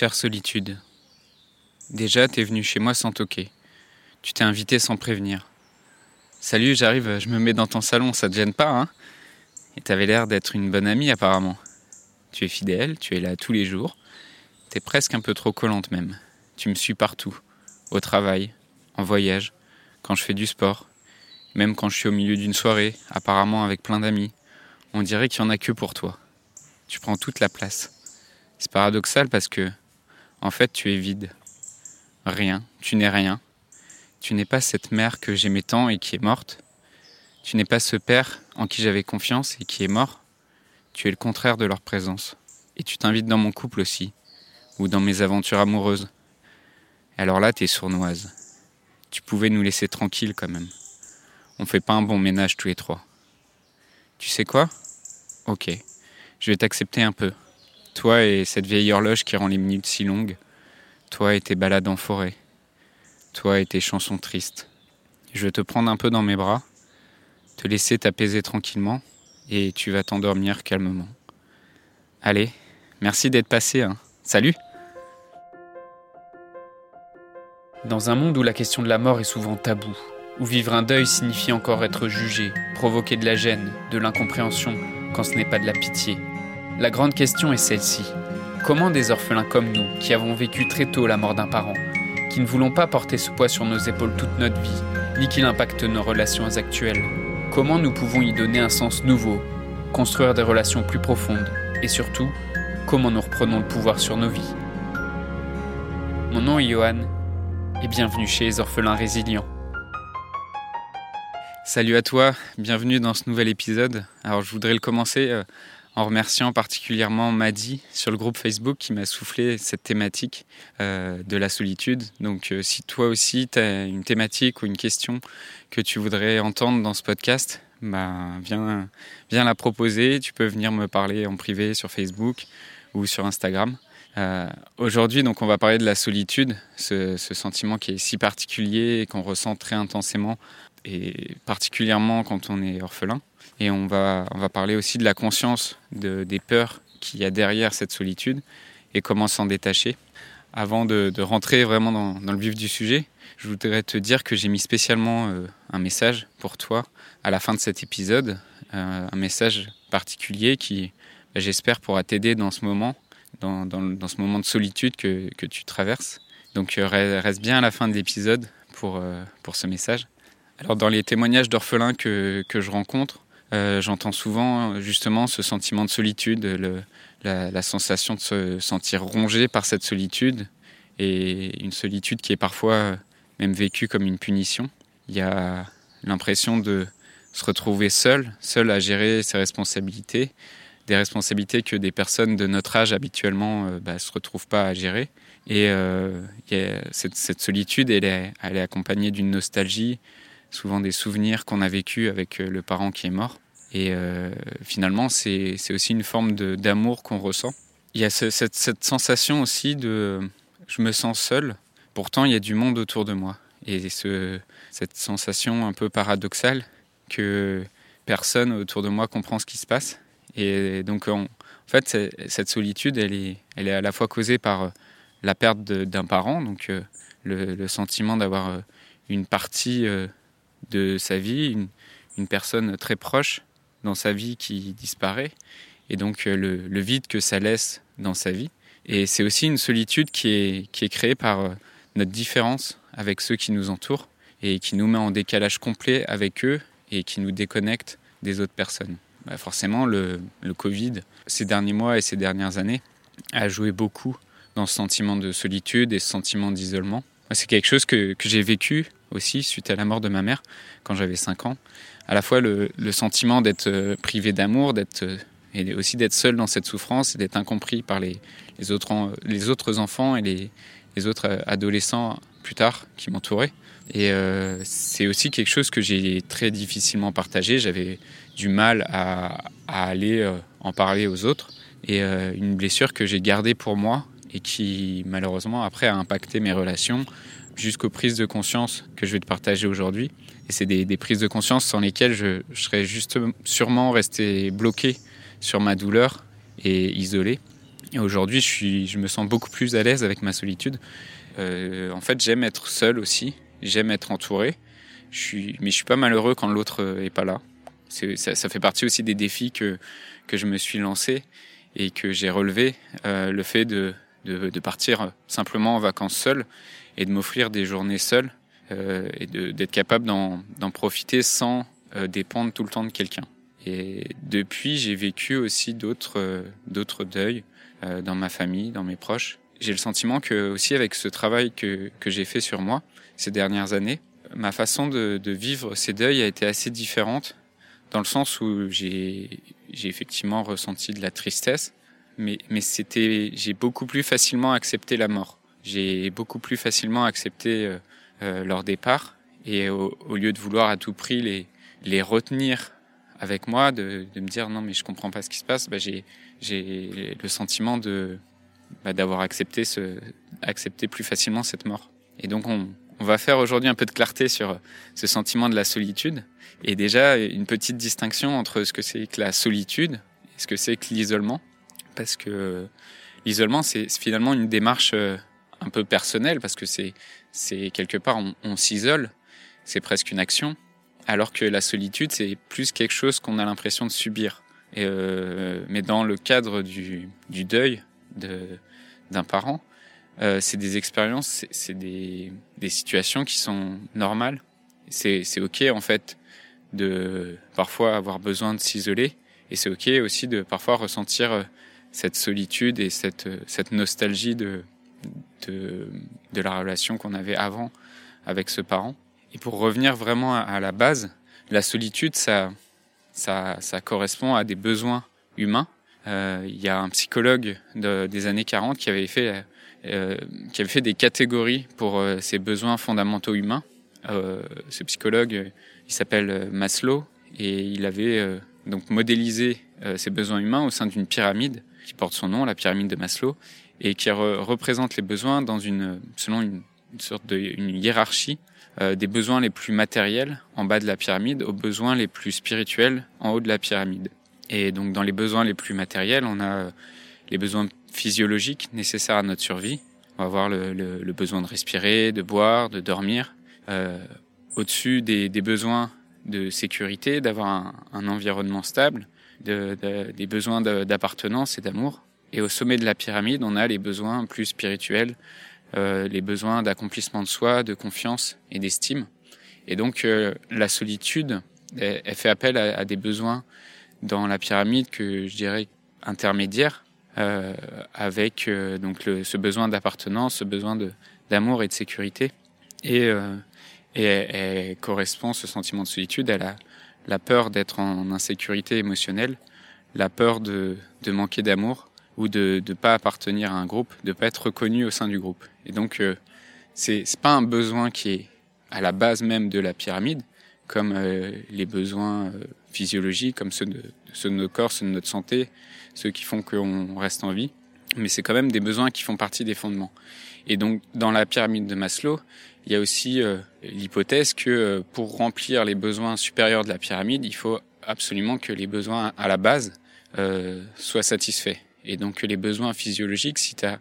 Chère solitude, déjà t'es venu chez moi sans toquer. Tu t'es invité sans prévenir. Salut, j'arrive, je me mets dans ton salon, ça te gêne pas, hein? Et t'avais l'air d'être une bonne amie apparemment. Tu es fidèle, tu es là tous les jours. T'es presque un peu trop collante même. Tu me suis partout. Au travail, en voyage, quand je fais du sport, même quand je suis au milieu d'une soirée, apparemment avec plein d'amis. On dirait qu'il n'y en a que pour toi. Tu prends toute la place. C'est paradoxal parce que, en fait, tu es vide. Rien, tu n'es rien. Tu n'es pas cette mère que j'aimais tant et qui est morte. Tu n'es pas ce père en qui j'avais confiance et qui est mort. Tu es le contraire de leur présence. Et tu t'invites dans mon couple aussi, ou dans mes aventures amoureuses. Alors là, t'es sournoise. Tu pouvais nous laisser tranquilles quand même. On fait pas un bon ménage tous les trois. Tu sais quoi? Ok, je vais t'accepter un peu. Toi et cette vieille horloge qui rend les minutes si longues. Toi et tes balades en forêt. Toi et tes chansons tristes. Je vais te prendre un peu dans mes bras, te laisser t'apaiser tranquillement, et tu vas t'endormir calmement. Allez, merci d'être passé. Hein. Salut Dans un monde où la question de la mort est souvent taboue, où vivre un deuil signifie encore être jugé, provoquer de la gêne, de l'incompréhension, quand ce n'est pas de la pitié, la grande question est celle-ci. Comment des orphelins comme nous, qui avons vécu très tôt la mort d'un parent, qui ne voulons pas porter ce poids sur nos épaules toute notre vie, ni qu'il impacte nos relations actuelles, comment nous pouvons y donner un sens nouveau, construire des relations plus profondes, et surtout, comment nous reprenons le pouvoir sur nos vies? Mon nom est Johan, et bienvenue chez les orphelins résilients. Salut à toi, bienvenue dans ce nouvel épisode. Alors je voudrais le commencer euh, en remerciant particulièrement Madi sur le groupe Facebook qui m'a soufflé cette thématique euh, de la solitude. Donc euh, si toi aussi tu as une thématique ou une question que tu voudrais entendre dans ce podcast, bah, viens, viens la proposer. Tu peux venir me parler en privé sur Facebook ou sur Instagram. Euh, aujourd'hui, on va parler de la solitude, ce, ce sentiment qui est si particulier et qu'on ressent très intensément, et particulièrement quand on est orphelin. Et on va, parler aussi de la conscience de, des peurs qu'il y a derrière cette solitude et comment s'en détacher. Avant de, rentrer vraiment dans, le vif du sujet, je voudrais te dire que j'ai mis spécialement euh, un message pour toi à la fin de cet épisode, euh, un message particulier qui, bah, j'espère, pourra t'aider dans ce moment, dans, ce moment de solitude que, tu traverses. Donc euh, reste bien à la fin de l'épisode pour, ce message. Alors dans les témoignages d'orphelins que je rencontre, euh, j'entends souvent justement ce sentiment de solitude, la, sensation de se sentir rongé par cette solitude et une solitude qui est parfois même vécue comme une punition. Il y a l'impression de se retrouver seul, seul à gérer ses responsabilités, des responsabilités que des personnes de notre âge habituellement ne euh, bah, se retrouvent pas à gérer. Et euh, cette, solitude, elle est accompagnée d'une nostalgie, souvent des souvenirs qu'on a vécu avec euh, le parent qui est mort. Et euh, finalement, c'est aussi une forme d'amour qu'on ressent. Il y a ce, cette, cette, sensation aussi de je me sens seul, pourtant il y a du monde autour de moi. Et ce, cette sensation un peu paradoxale que personne autour de moi comprend ce qui se passe. Et donc, en, fait, cette solitude, elle est, elle est à la fois causée par la perte d'un parent, donc euh, le, sentiment d'avoir euh, une partie euh, de sa vie, une, personne très proche dans sa vie qui disparaît, et donc le, le, vide que ça laisse dans sa vie. Et c'est aussi une solitude qui est, qui est créée par notre différence avec ceux qui nous entourent et qui nous met en décalage complet avec eux et qui nous déconnecte des autres personnes. Bah forcément, le, le Covid, ces derniers mois et ces dernières années, a joué beaucoup dans ce sentiment de solitude et ce sentiment d'isolement. C'est quelque chose que, que j'ai vécu aussi suite à la mort de ma mère quand j'avais 5 ans. À la fois le, sentiment d'être euh, privé d'amour, d'être et aussi d'être seul dans cette souffrance et d'être incompris par les, autres, enfants et les, autres euh, adolescents plus tard qui m'entouraient. Et euh, c'est aussi quelque chose que j'ai très difficilement partagé. J'avais du mal à, aller euh, en parler aux autres. Et euh, une blessure que j'ai gardée pour moi et qui malheureusement après a impacté mes relations jusqu'aux prises de conscience que je vais te partager aujourd'hui. Et c'est des, des, prises de conscience sans lesquelles je, serais juste sûrement resté bloqué sur ma douleur et isolé. Et aujourd'hui, je, je me sens beaucoup plus à l'aise avec ma solitude. Euh, en fait, j'aime être seul aussi. J'aime être entouré. Je suis, mais je suis pas malheureux quand l'autre est pas là. Ça, ça, fait partie aussi des défis que, que je me suis lancé et que j'ai relevé. Euh, le fait de, de, de, partir simplement en vacances seul et de m'offrir des journées seules euh, et d'être capable d'en profiter sans euh, dépendre tout le temps de quelqu'un. Et depuis, j'ai vécu aussi d'autres euh, d'autres deuils euh, dans ma famille, dans mes proches. J'ai le sentiment que aussi avec ce travail que, que j'ai fait sur moi ces dernières années, ma façon de, de, vivre ces deuils a été assez différente dans le sens où j'ai effectivement ressenti de la tristesse, mais, mais c'était j'ai beaucoup plus facilement accepté la mort. J'ai beaucoup plus facilement accepté euh, euh, leur départ. Et au, au, lieu de vouloir à tout prix les, les retenir avec moi, de, de, me dire non mais je comprends pas ce qui se passe, bah, j'ai j'ai le sentiment de bah, d'avoir accepté ce accepté plus facilement cette mort. Et donc on, on va faire aujourd'hui un peu de clarté sur ce sentiment de la solitude. Et déjà une petite distinction entre ce que c'est que la solitude et ce que c'est que l'isolement. Parce que l'isolement c'est finalement une démarche euh, un peu personnelle parce que c'est c'est quelque part on, s'isole, c'est presque une action alors que la solitude, c'est plus quelque chose qu'on a l'impression de subir. Euh, mais dans le cadre du, deuil d'un parent, euh, c'est des expériences, c'est des, des situations qui sont normales. C'est ok en fait de parfois avoir besoin de s'isoler et c'est ok aussi de parfois ressentir euh, cette solitude et cette, cette nostalgie de, de, la relation qu'on avait avant avec ce parent. Et pour revenir vraiment à, la base, la solitude, ça, ça, correspond à des besoins humains. Euh, il y a un psychologue de, des années 40 qui avait fait, euh, qui avait fait des catégories pour euh, ces besoins fondamentaux humains. Euh, ce psychologue, il s'appelle Maslow et il avait donc modélisé ces besoins humains au sein d'une pyramide qui porte son nom, la pyramide de Maslow, et qui re représente les besoins dans une, selon une, une sorte de une hiérarchie euh, des besoins les plus matériels en bas de la pyramide aux besoins les plus spirituels en haut de la pyramide. Et donc dans les besoins les plus matériels, on a euh, les besoins physiologiques nécessaires à notre survie. On va avoir le, le, le besoin de respirer, de boire, de dormir. Euh, Au-dessus des, des, besoins de sécurité, d'avoir un, un, environnement stable, de, de, des besoins d'appartenance et d'amour. Et au sommet de la pyramide, on a les besoins plus spirituels, euh, les besoins d'accomplissement de soi, de confiance et d'estime. Et donc euh, la solitude, elle, fait appel à, des besoins dans la pyramide que je dirais intermédiaires, euh, avec euh, donc le, ce besoin d'appartenance, ce besoin d'amour et de sécurité. Et, euh, et elle, elle, correspond, ce sentiment de solitude, à la, la peur d'être en insécurité émotionnelle, la peur de, de manquer d'amour, ou de ne pas appartenir à un groupe, de ne pas être reconnu au sein du groupe. Et donc, euh, c'est pas un besoin qui est à la base même de la pyramide, comme euh, les besoins euh, physiologiques, comme ceux de, ceux de nos corps, ceux de notre santé, ceux qui font qu'on reste en vie. Mais c'est quand même des besoins qui font partie des fondements. Et donc, dans la pyramide de Maslow, il y a aussi euh, l'hypothèse que euh, pour remplir les besoins supérieurs de la pyramide, il faut absolument que les besoins à la base euh, soient satisfaits. Et donc les besoins physiologiques, si, as,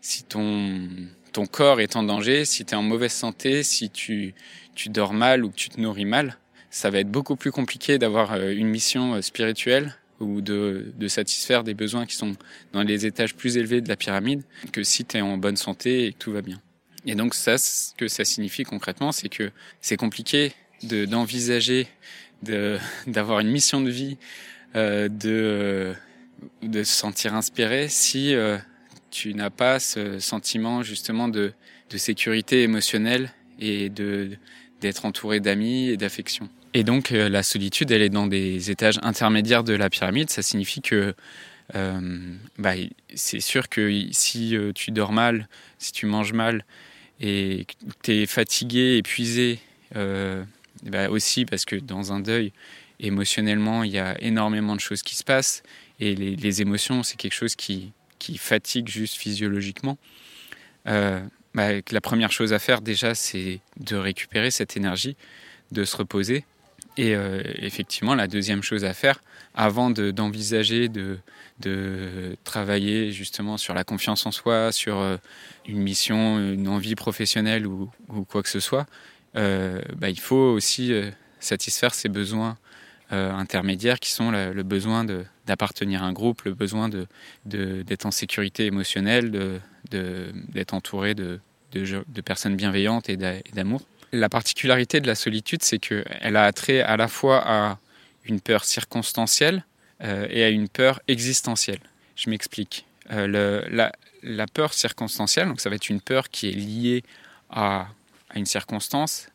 si ton, ton corps est en danger, si tu es en mauvaise santé, si tu, tu dors mal ou que tu te nourris mal, ça va être beaucoup plus compliqué d'avoir euh, une mission euh, spirituelle ou de, de satisfaire des besoins qui sont dans les étages plus élevés de la pyramide que si tu es en bonne santé et que tout va bien. Et donc ça, ce que ça signifie concrètement, c'est que c'est compliqué d'envisager de, d'avoir une mission de vie, euh, de de se sentir inspiré si euh, tu n'as pas ce sentiment justement de, de sécurité émotionnelle et de d'être entouré d'amis et d'affection. Et donc euh, la solitude, elle est dans des étages intermédiaires de la pyramide. Ça signifie que euh, bah, c'est sûr que si tu dors mal, si tu manges mal et que tu es fatigué, épuisé, bah aussi parce que dans un deuil, émotionnellement, il y a énormément de choses qui se passent et les, émotions, c'est quelque chose qui, fatigue juste physiologiquement. Euh, bah, la première chose à faire déjà, c'est de récupérer cette énergie, de se reposer Et effectivement, la deuxième chose à faire, avant d'envisager de, de, travailler justement sur la confiance en soi, sur une mission, une envie professionnelle ou, quoi que ce soit, bah, il faut aussi satisfaire ses besoins euh, intermédiaires qui sont le besoin d'appartenir à un groupe, le besoin d'être de, d'être en sécurité émotionnelle, d'être entouré de, de, personnes bienveillantes et d'amour. La particularité de la solitude, c'est qu'elle a attrait à la fois à une peur circonstancielle euh, et à une peur existentielle. Je m'explique. Euh, la, peur circonstancielle, donc ça va être une peur qui est liée à, à une circonstance,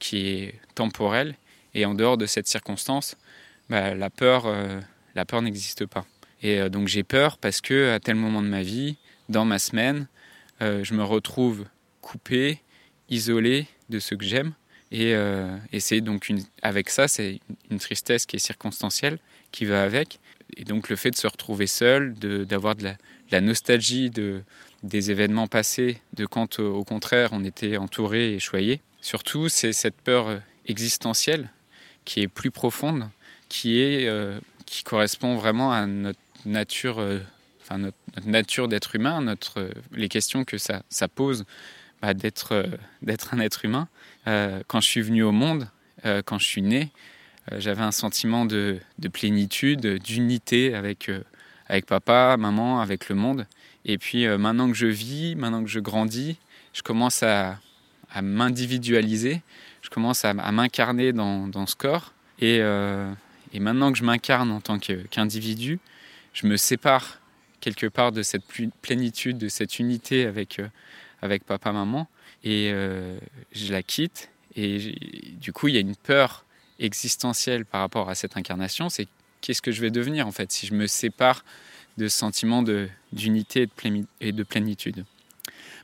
qui est temporelle et en dehors de cette circonstance, bah, la peur, euh, la peur n'existe pas. Et euh, donc j'ai peur parce que à tel moment de ma vie, dans ma semaine, euh, je me retrouve coupé, isolé de ce que j'aime. Et, c'est donc une, avec ça, c'est une tristesse qui est circonstancielle, qui va avec. Et donc le fait de se retrouver seul, d'avoir de, la, nostalgie de, des événements passés, de quand au contraire on était entouré et choyé. Surtout, c'est cette peur existentielle qui est plus profonde, qui, est, euh, qui correspond vraiment à notre nature, euh, enfin notre, nature d'être humain, notre, euh, les questions que ça, ça pose bah, d'être, d'être un être humain. quand je suis venu au monde, quand je suis né, j'avais un sentiment de, de plénitude, d'unité avec, avec papa, maman, avec le monde. Et puis maintenant que je vis, maintenant que je grandis, je commence à, à m'individualiser je commence à, m'incarner dans, ce corps. Euh, et, maintenant que je m'incarne en tant qu'individu, je me sépare quelque part de cette plénitude, de cette unité avec, euh, avec papa, maman, et euh, je la quitte. Et du coup, il y a une peur existentielle par rapport à cette incarnation, c'est qu'est-ce que je vais devenir en fait si je me sépare de ce sentiment d'unité et de plénitude?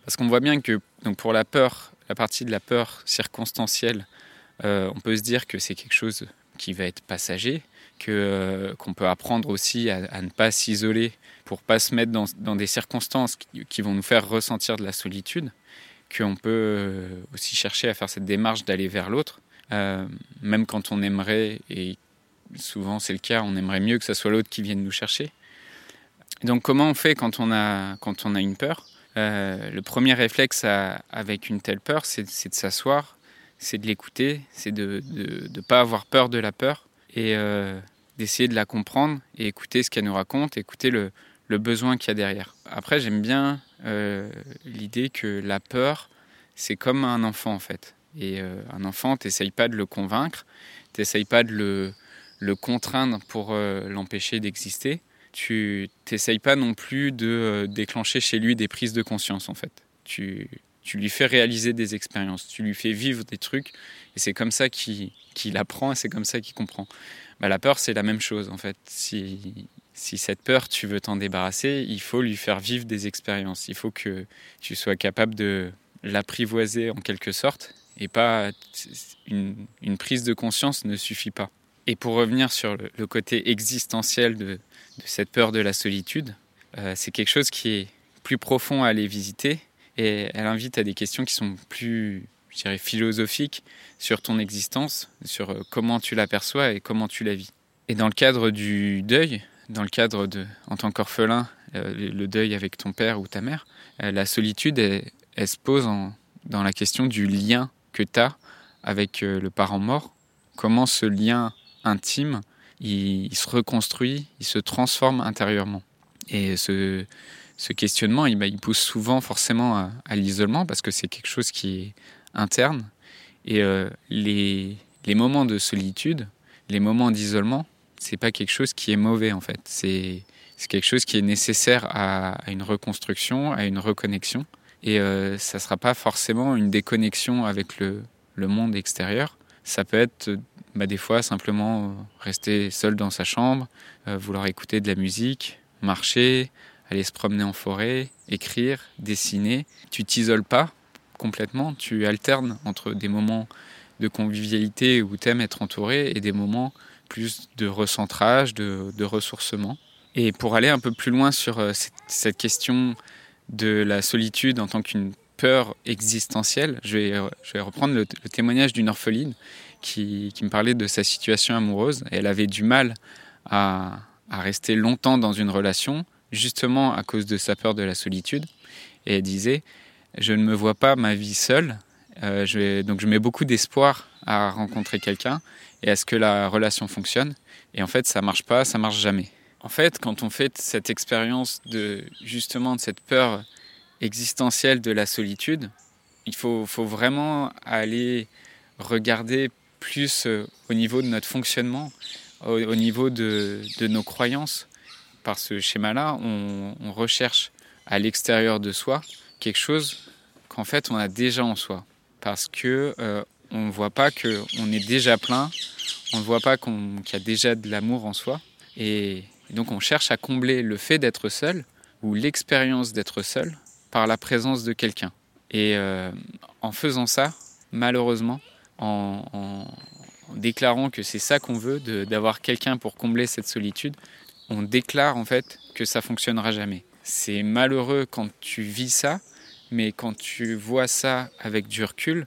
Parce qu'on voit bien que donc pour la peur, la partie de la peur circonstancielle, euh, on peut se dire que c'est quelque chose qui va être passager, que euh, qu'on peut apprendre aussi à, ne pas s'isoler pour pas se mettre dans, des circonstances qui, vont nous faire ressentir de la solitude, qu'on peut euh, aussi chercher à faire cette démarche d'aller vers l'autre, même quand on aimerait, et souvent c'est le cas, on aimerait mieux que ce soit l'autre qui vienne nous chercher. Donc comment on fait quand on a, quand on a une peur? Euh, le premier réflexe avec une telle peur, c'est de s'asseoir, c'est de l'écouter, c'est de ne pas avoir peur de la peur et euh, d'essayer de la comprendre et écouter ce qu'elle nous raconte, écouter le, besoin qu'il y a derrière. Après, j'aime bien euh, l'idée que la peur, c'est comme un enfant en fait. Et un enfant, tu pas de le convaincre, tu pas de le, contraindre pour l'empêcher d'exister tu t'essayes pas non plus de euh, déclencher chez lui des prises de conscience en fait. Tu lui fais réaliser des expériences, tu lui fais vivre des trucs et c'est comme ça qu'il apprend et c'est comme ça qu'il comprend. Bah, la peur c'est la même chose en fait. Si, cette peur tu veux t'en débarrasser, il faut lui faire vivre des expériences. Il faut que tu sois capable de l'apprivoiser en quelque sorte et pas une, prise de conscience ne suffit pas. Et pour revenir sur le côté existentiel de, de cette peur de la solitude. Euh, c'est quelque chose qui est plus profond à aller visiter et elle invite à des questions qui sont plus, je dirais, philosophiques sur ton existence, sur euh, comment tu l'aperçois et comment tu la vis. Et dans le cadre du deuil, dans le cadre de, en tant qu'orphelin, euh, le deuil avec ton père ou ta mère, la solitude, elle, se pose dans la question du lien que tu as avec le parent mort. Comment ce lien intime il, se reconstruit, il se transforme intérieurement. Et ce, questionnement, il, bah, pousse souvent forcément à, l'isolement parce que c'est quelque chose qui est interne. Et euh, les, moments de solitude, les moments d'isolement, c'est pas quelque chose qui est mauvais en fait. C'est quelque chose qui est nécessaire à, une reconstruction, à une reconnexion. Et euh, ça sera pas forcément une déconnexion avec le, le monde extérieur. Ça peut être bah, des fois simplement euh, rester seul dans sa chambre, euh, vouloir écouter de la musique, marcher, aller se promener en forêt, écrire, dessiner. Tu t'isoles pas complètement, tu alternes entre des moments de convivialité où tu aimes être entouré et des moments plus de recentrage, de, de ressourcement. Et pour aller un peu plus loin sur euh, cette question de la solitude en tant qu'une peur existentielle. Je vais, je vais reprendre le, témoignage d'une orpheline qui, qui, me parlait de sa situation amoureuse. Elle avait du mal à, à, rester longtemps dans une relation, justement à cause de sa peur de la solitude. Et elle disait, je ne me vois pas ma vie seule. Euh, donc je mets beaucoup d'espoir à rencontrer quelqu'un et à ce que la relation fonctionne. Et en fait, ça marche pas, ça marche jamais. En fait, quand on fait cette expérience de justement de cette peur existentielle de la solitude, il faut, vraiment aller regarder plus euh, au niveau de notre fonctionnement, au, niveau de, nos croyances. Par ce schéma-là, on, on recherche à l'extérieur de soi quelque chose qu'en fait on a déjà en soi. Parce que euh, on ne voit pas qu'on est déjà plein, on ne voit pas qu'il y a déjà de l'amour en soi. Et, donc on cherche à combler le fait d'être seul ou l'expérience d'être seul par la présence de quelqu'un. Et euh, en faisant ça, malheureusement, en, déclarant que c'est ça qu'on veut, d'avoir quelqu'un pour combler cette solitude, on déclare en fait que ça fonctionnera jamais. C'est malheureux quand tu vis ça, mais quand tu vois ça avec du recul,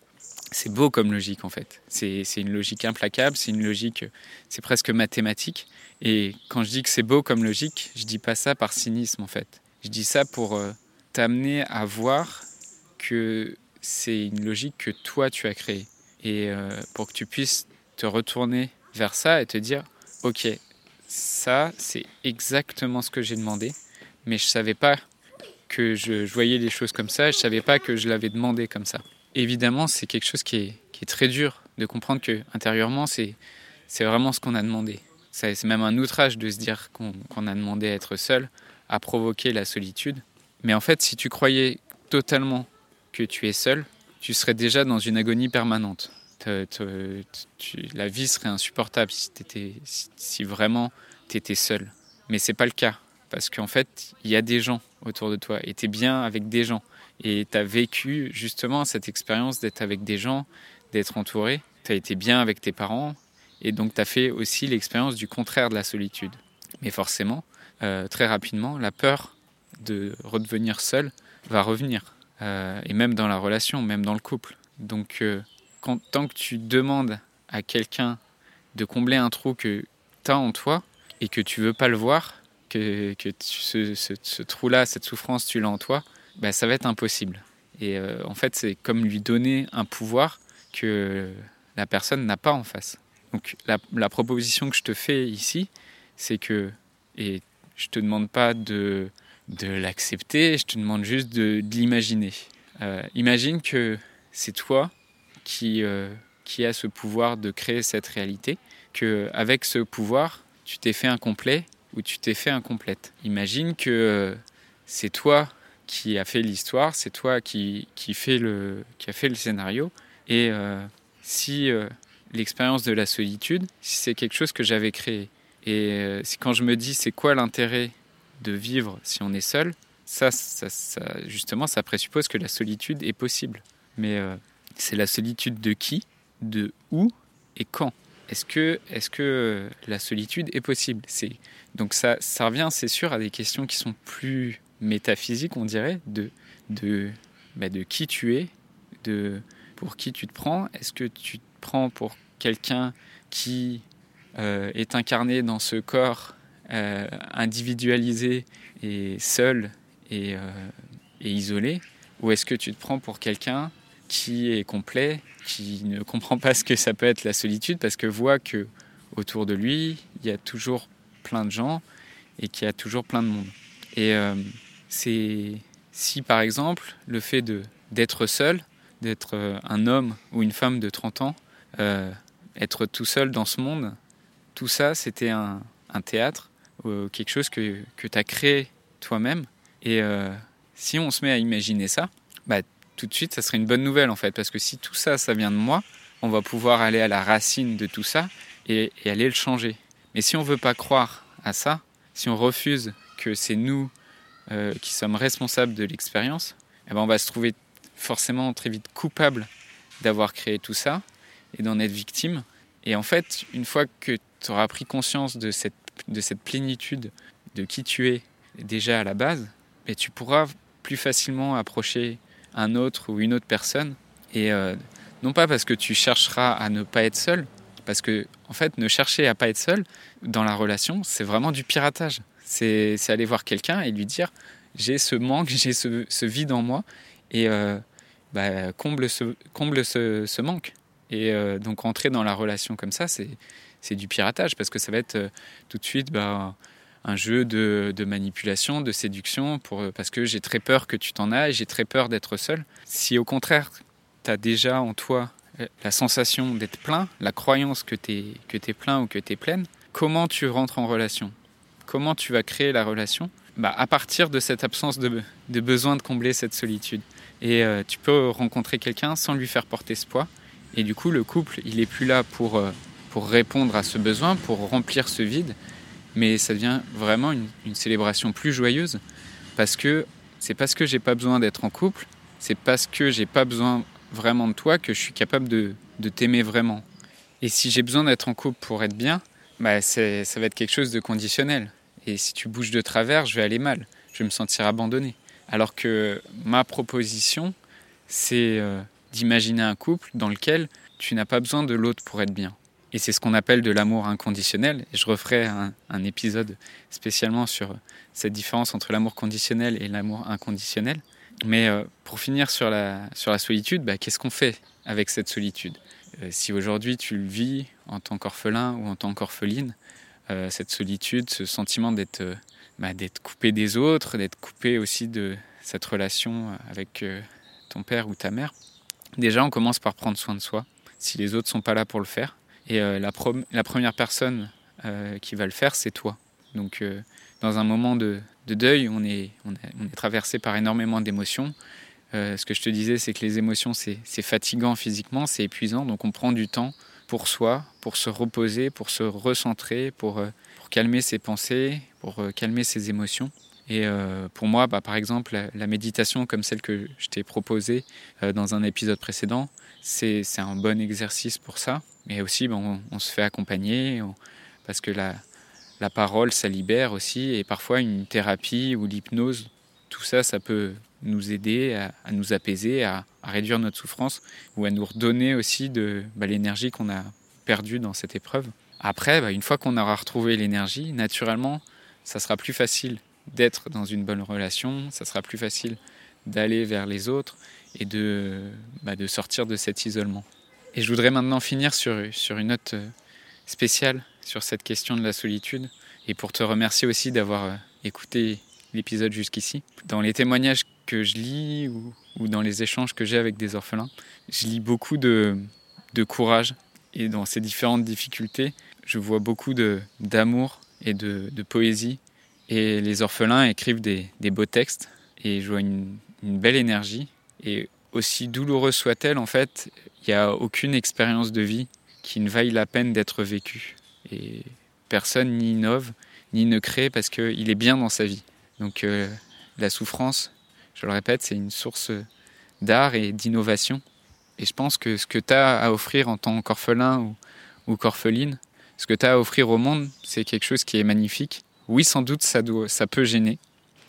c'est beau comme logique en fait. C'est une logique implacable, c'est une logique, c'est presque mathématique. Et quand je dis que c'est beau comme logique, je dis pas ça par cynisme en fait. Je dis ça pour euh, t'amener à voir que c'est une logique que toi tu as créée. Et euh, pour que tu puisses te retourner vers ça et te dire, ok, ça c'est exactement ce que j'ai demandé, mais je savais pas que je, voyais les choses comme ça, je savais pas que je l'avais demandé comme ça. Évidemment, c'est quelque chose qui est, qui est, très dur de comprendre que intérieurement, c'est vraiment ce qu'on a demandé. C'est même un outrage de se dire qu'on a demandé à être seul, à provoquer la solitude. Mais en fait, si tu croyais totalement que tu es seul, tu serais déjà dans une agonie permanente. La vie serait insupportable si, si, vraiment tu étais seul. Mais c'est pas le cas. Parce qu'en fait, il y a des gens autour de toi et tu es bien avec des gens. Et tu as vécu justement cette expérience d'être avec des gens, d'être entouré. Tu as été bien avec tes parents et donc tu as fait aussi l'expérience du contraire de la solitude. Mais forcément, euh, très rapidement, la peur de redevenir seul va revenir. Euh, et même dans la relation, même dans le couple. Donc euh, tant que tu demandes à quelqu'un de combler un trou que tu as en toi et que tu veux pas le voir, que, que ce, trou-là, cette souffrance, tu l'as en toi, bah, ça va être impossible. Et euh, en fait, c'est comme lui donner un pouvoir que la personne n'a pas en face. Donc la, proposition que je te fais ici, c'est que, et je te demande pas de, de l'accepter, je te demande juste de, de l'imaginer. Euh, imagine que c'est toi qui, euh, qui a ce pouvoir de créer cette réalité, que avec ce pouvoir, tu t'es fait un complet où tu t'es fait incomplète. Imagine que euh, c'est toi qui a fait l'histoire, c'est toi qui, qui, fait le, qui a fait le scénario. Et euh, si l'expérience de la solitude, si c'est quelque chose que j'avais créé, et quand je me dis c'est quoi l'intérêt de vivre si on est seul, ça, justement, ça présuppose que la solitude est possible. Mais c'est la solitude de qui, de où et quand? Est-ce que, que la solitude est possible? Donc ça, revient, c'est sûr, à des questions qui sont plus métaphysiques, on dirait, bah, de qui tu es, de pour qui tu te prends. Est-ce que tu te prends pour quelqu'un qui euh, est incarné dans ce corps euh, individualisé et seul euh, et isolé, ou est-ce que tu te prends pour quelqu'un qui est complet, qui ne comprend pas ce que ça peut être la solitude parce que voit que autour de lui, il y a toujours plein de gens et qu'il y a toujours plein de monde. Et euh, c'est si par exemple le fait de d'être seul, d'être euh, un homme ou une femme de 30 ans, euh, être tout seul dans ce monde, tout ça c'était un, un, théâtre, quelque chose que, que tu as créé toi-même. Et si on se met à imaginer ça, bah, tout de suite, ça serait une bonne nouvelle en fait, parce que si tout ça, ça vient de moi, on va pouvoir aller à la racine de tout ça et, aller le changer. Mais si on veut pas croire à ça, si on refuse que c'est nous euh, qui sommes responsables de l'expérience, eh ben on va se trouver forcément très vite coupable d'avoir créé tout ça et d'en être victime. Et en fait, une fois que tu auras pris conscience de cette, de cette plénitude de qui tu es déjà à la base, et ben tu pourras plus facilement approcher un autre ou une autre personne. Et euh, non pas parce que tu chercheras à ne pas être seul, parce que en fait, ne chercher à pas être seul dans la relation, c'est vraiment du piratage. C'est aller voir quelqu'un et lui dire j'ai ce manque, j'ai ce, vide en moi, et euh, bah, comble, ce, comble ce, manque. Et euh, donc rentrer dans la relation comme ça, c'est du piratage, parce que ça va être tout de suite bah, un jeu de, manipulation, de séduction, pour, parce que j'ai très peur que tu t'en ailles, j'ai très peur d'être seul. Si au contraire, tu as déjà en toi la sensation d'être plein, la croyance que tu es, que plein ou que tu es pleine, comment tu rentres en relation? Comment tu vas créer la relation? Bah, À partir de cette absence de, besoin de combler cette solitude. Et euh, tu peux rencontrer quelqu'un sans lui faire porter ce poids. Et du coup, le couple, il n'est plus là pour, euh, pour répondre à ce besoin, pour remplir ce vide, mais ça devient vraiment une, célébration plus joyeuse parce que c'est parce que j'ai pas besoin d'être en couple, c'est parce que j'ai pas besoin vraiment de toi que je suis capable de, t'aimer vraiment. Et si j'ai besoin d'être en couple pour être bien, bah ça va être quelque chose de conditionnel. Et si tu bouges de travers, je vais aller mal, je vais me sentir abandonné. Alors que ma proposition, c'est euh, d'imaginer un couple dans lequel tu n'as pas besoin de l'autre pour être bien. Et c'est ce qu'on appelle de l'amour inconditionnel. Et je referai un, épisode spécialement sur cette différence entre l'amour conditionnel et l'amour inconditionnel. Mais euh, pour finir sur la, solitude, bah, qu'est-ce qu'on fait avec cette solitude? Euh, Si aujourd'hui tu le vis en tant qu'orphelin ou en tant qu'orpheline, euh, cette solitude, ce sentiment bah, d'être coupé des autres, d'être coupé aussi de cette relation avec ton père ou ta mère, déjà on commence par prendre soin de soi, si les autres ne sont pas là pour le faire. Et euh, la, première personne euh, qui va le faire, c'est toi. Donc, euh, dans un moment de, deuil, on est, traversé par énormément d'émotions. ce que je te disais, c'est que les émotions, c'est fatigant physiquement, c'est épuisant. Donc, on prend du temps pour soi, pour se reposer, pour se recentrer, pour calmer ses pensées, pour calmer ses émotions. Et pour moi, bah, par exemple, la, méditation comme celle que je t'ai proposée dans un épisode précédent, c'est un bon exercice pour ça. Mais aussi, ben, on, se fait accompagner parce que la, parole, ça libère aussi. Et parfois, une thérapie ou l'hypnose, tout ça, ça peut nous aider à, nous apaiser, à, réduire notre souffrance ou à nous redonner aussi bah, l'énergie qu'on a perdue dans cette épreuve. Après, bah, une fois qu'on aura retrouvé l'énergie, naturellement, ça sera plus facile d'être dans une bonne relation, ça sera plus facile d'aller vers les autres et de, bah, de sortir de cet isolement. Et je voudrais maintenant finir sur, sur une note euh, spéciale sur cette question de la solitude et pour te remercier aussi d'avoir euh, écouté l'épisode jusqu'ici. Dans les témoignages que je lis ou, ou dans les échanges que j'ai avec des orphelins, je lis beaucoup de, de courage et dans ces différentes difficultés, je vois beaucoup d'amour et de, de, poésie. Et les orphelins écrivent des, beaux textes et une, une belle énergie. Et aussi douloureuse soit-elle, en fait, il n'y a aucune expérience de vie qui ne vaille la peine d'être vécue. Et personne n'y innove, ni ne crée parce qu'il est bien dans sa vie. Donc euh, la souffrance, je le répète, c'est une source d'art et d'innovation. Et je pense que ce que tu as à offrir en tant qu'orphelin ou, ou qu'orpheline, ce que tu as à offrir au monde, c'est quelque chose qui est magnifique. Oui, sans doute, ça, doit, ça peut gêner.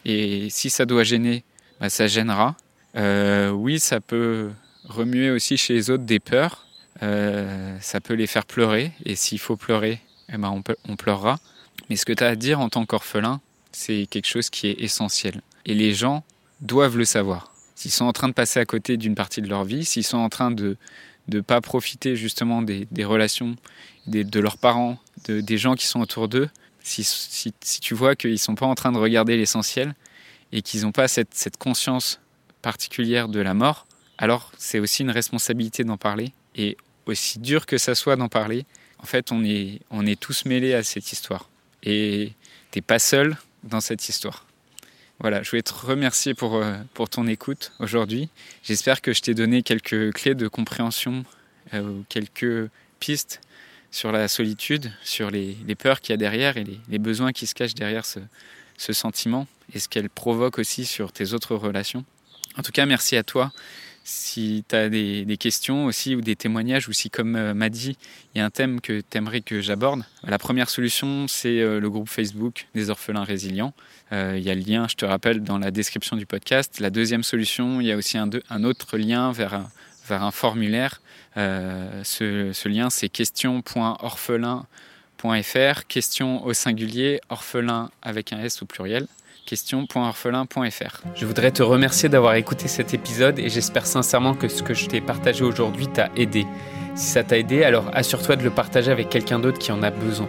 Et si ça doit gêner, bah, ça gênera. Euh, oui, ça peut remuer aussi chez les autres des peurs. Euh, ça peut les faire pleurer. Et s'il faut pleurer, eh ben on, pleurera. Mais ce que tu as à dire en tant qu'orphelin, c'est quelque chose qui est essentiel. Et les gens doivent le savoir. S'ils sont en train de passer à côté d'une partie de leur vie, s'ils sont en train de ne pas profiter justement des, des relations des, de leurs parents, de, des gens qui sont autour d'eux, si, tu vois qu'ils ne sont pas en train de regarder l'essentiel et qu'ils n'ont pas cette, conscience particulière de la mort, alors c'est aussi une responsabilité d'en parler. Et aussi dur que ça soit d'en parler, en fait, on est, on est tous mêlés à cette histoire. Et t'es pas seul dans cette histoire. Voilà, je voulais te remercier pour, euh, pour ton écoute aujourd'hui. J'espère que je t'ai donné quelques clés de compréhension euh, quelques pistes sur la solitude, sur les, peurs qu'il y a derrière et les, besoins qui se cachent derrière ce, sentiment et ce qu'elle provoque aussi sur tes autres relations. En tout cas, merci à toi Si tu as des, questions aussi ou des témoignages, ou si, comme euh, m'a dit, il y a un thème que tu aimerais que j'aborde, la première solution, c'est euh, le groupe Facebook des orphelins résilients. Euh, il y a le lien, je te rappelle, dans la description du podcast. La deuxième solution, il y a aussi un, autre lien vers un formulaire. Ce, ce, lien, c'est question.orphelin.fr, question au singulier, orphelin avec un S au pluriel question.orphelin.fr. Je voudrais te remercier d'avoir écouté cet épisode et j'espère sincèrement que ce que je t'ai partagé aujourd'hui t'a aidé. Si ça t'a aidé, alors assure-toi de le partager avec quelqu'un d'autre qui en a besoin.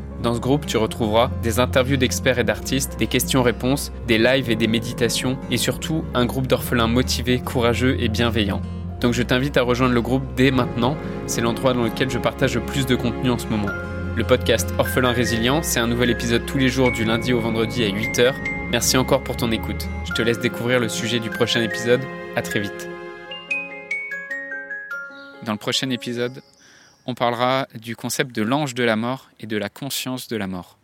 Dans ce groupe, tu retrouveras des interviews d'experts et d'artistes, des questions-réponses, des lives et des méditations, et surtout un groupe d'orphelins motivés, courageux et bienveillants. Donc je t'invite à rejoindre le groupe dès maintenant, c'est l'endroit dans lequel je partage le plus de contenu en ce moment. Le podcast Orphelins Résilients, c'est un nouvel épisode tous les jours du lundi au vendredi à 8h. Merci encore pour ton écoute. Je te laisse découvrir le sujet du prochain épisode. À très vite. Dans le prochain épisode, on parlera du concept de l'ange de la mort et de la conscience de la mort.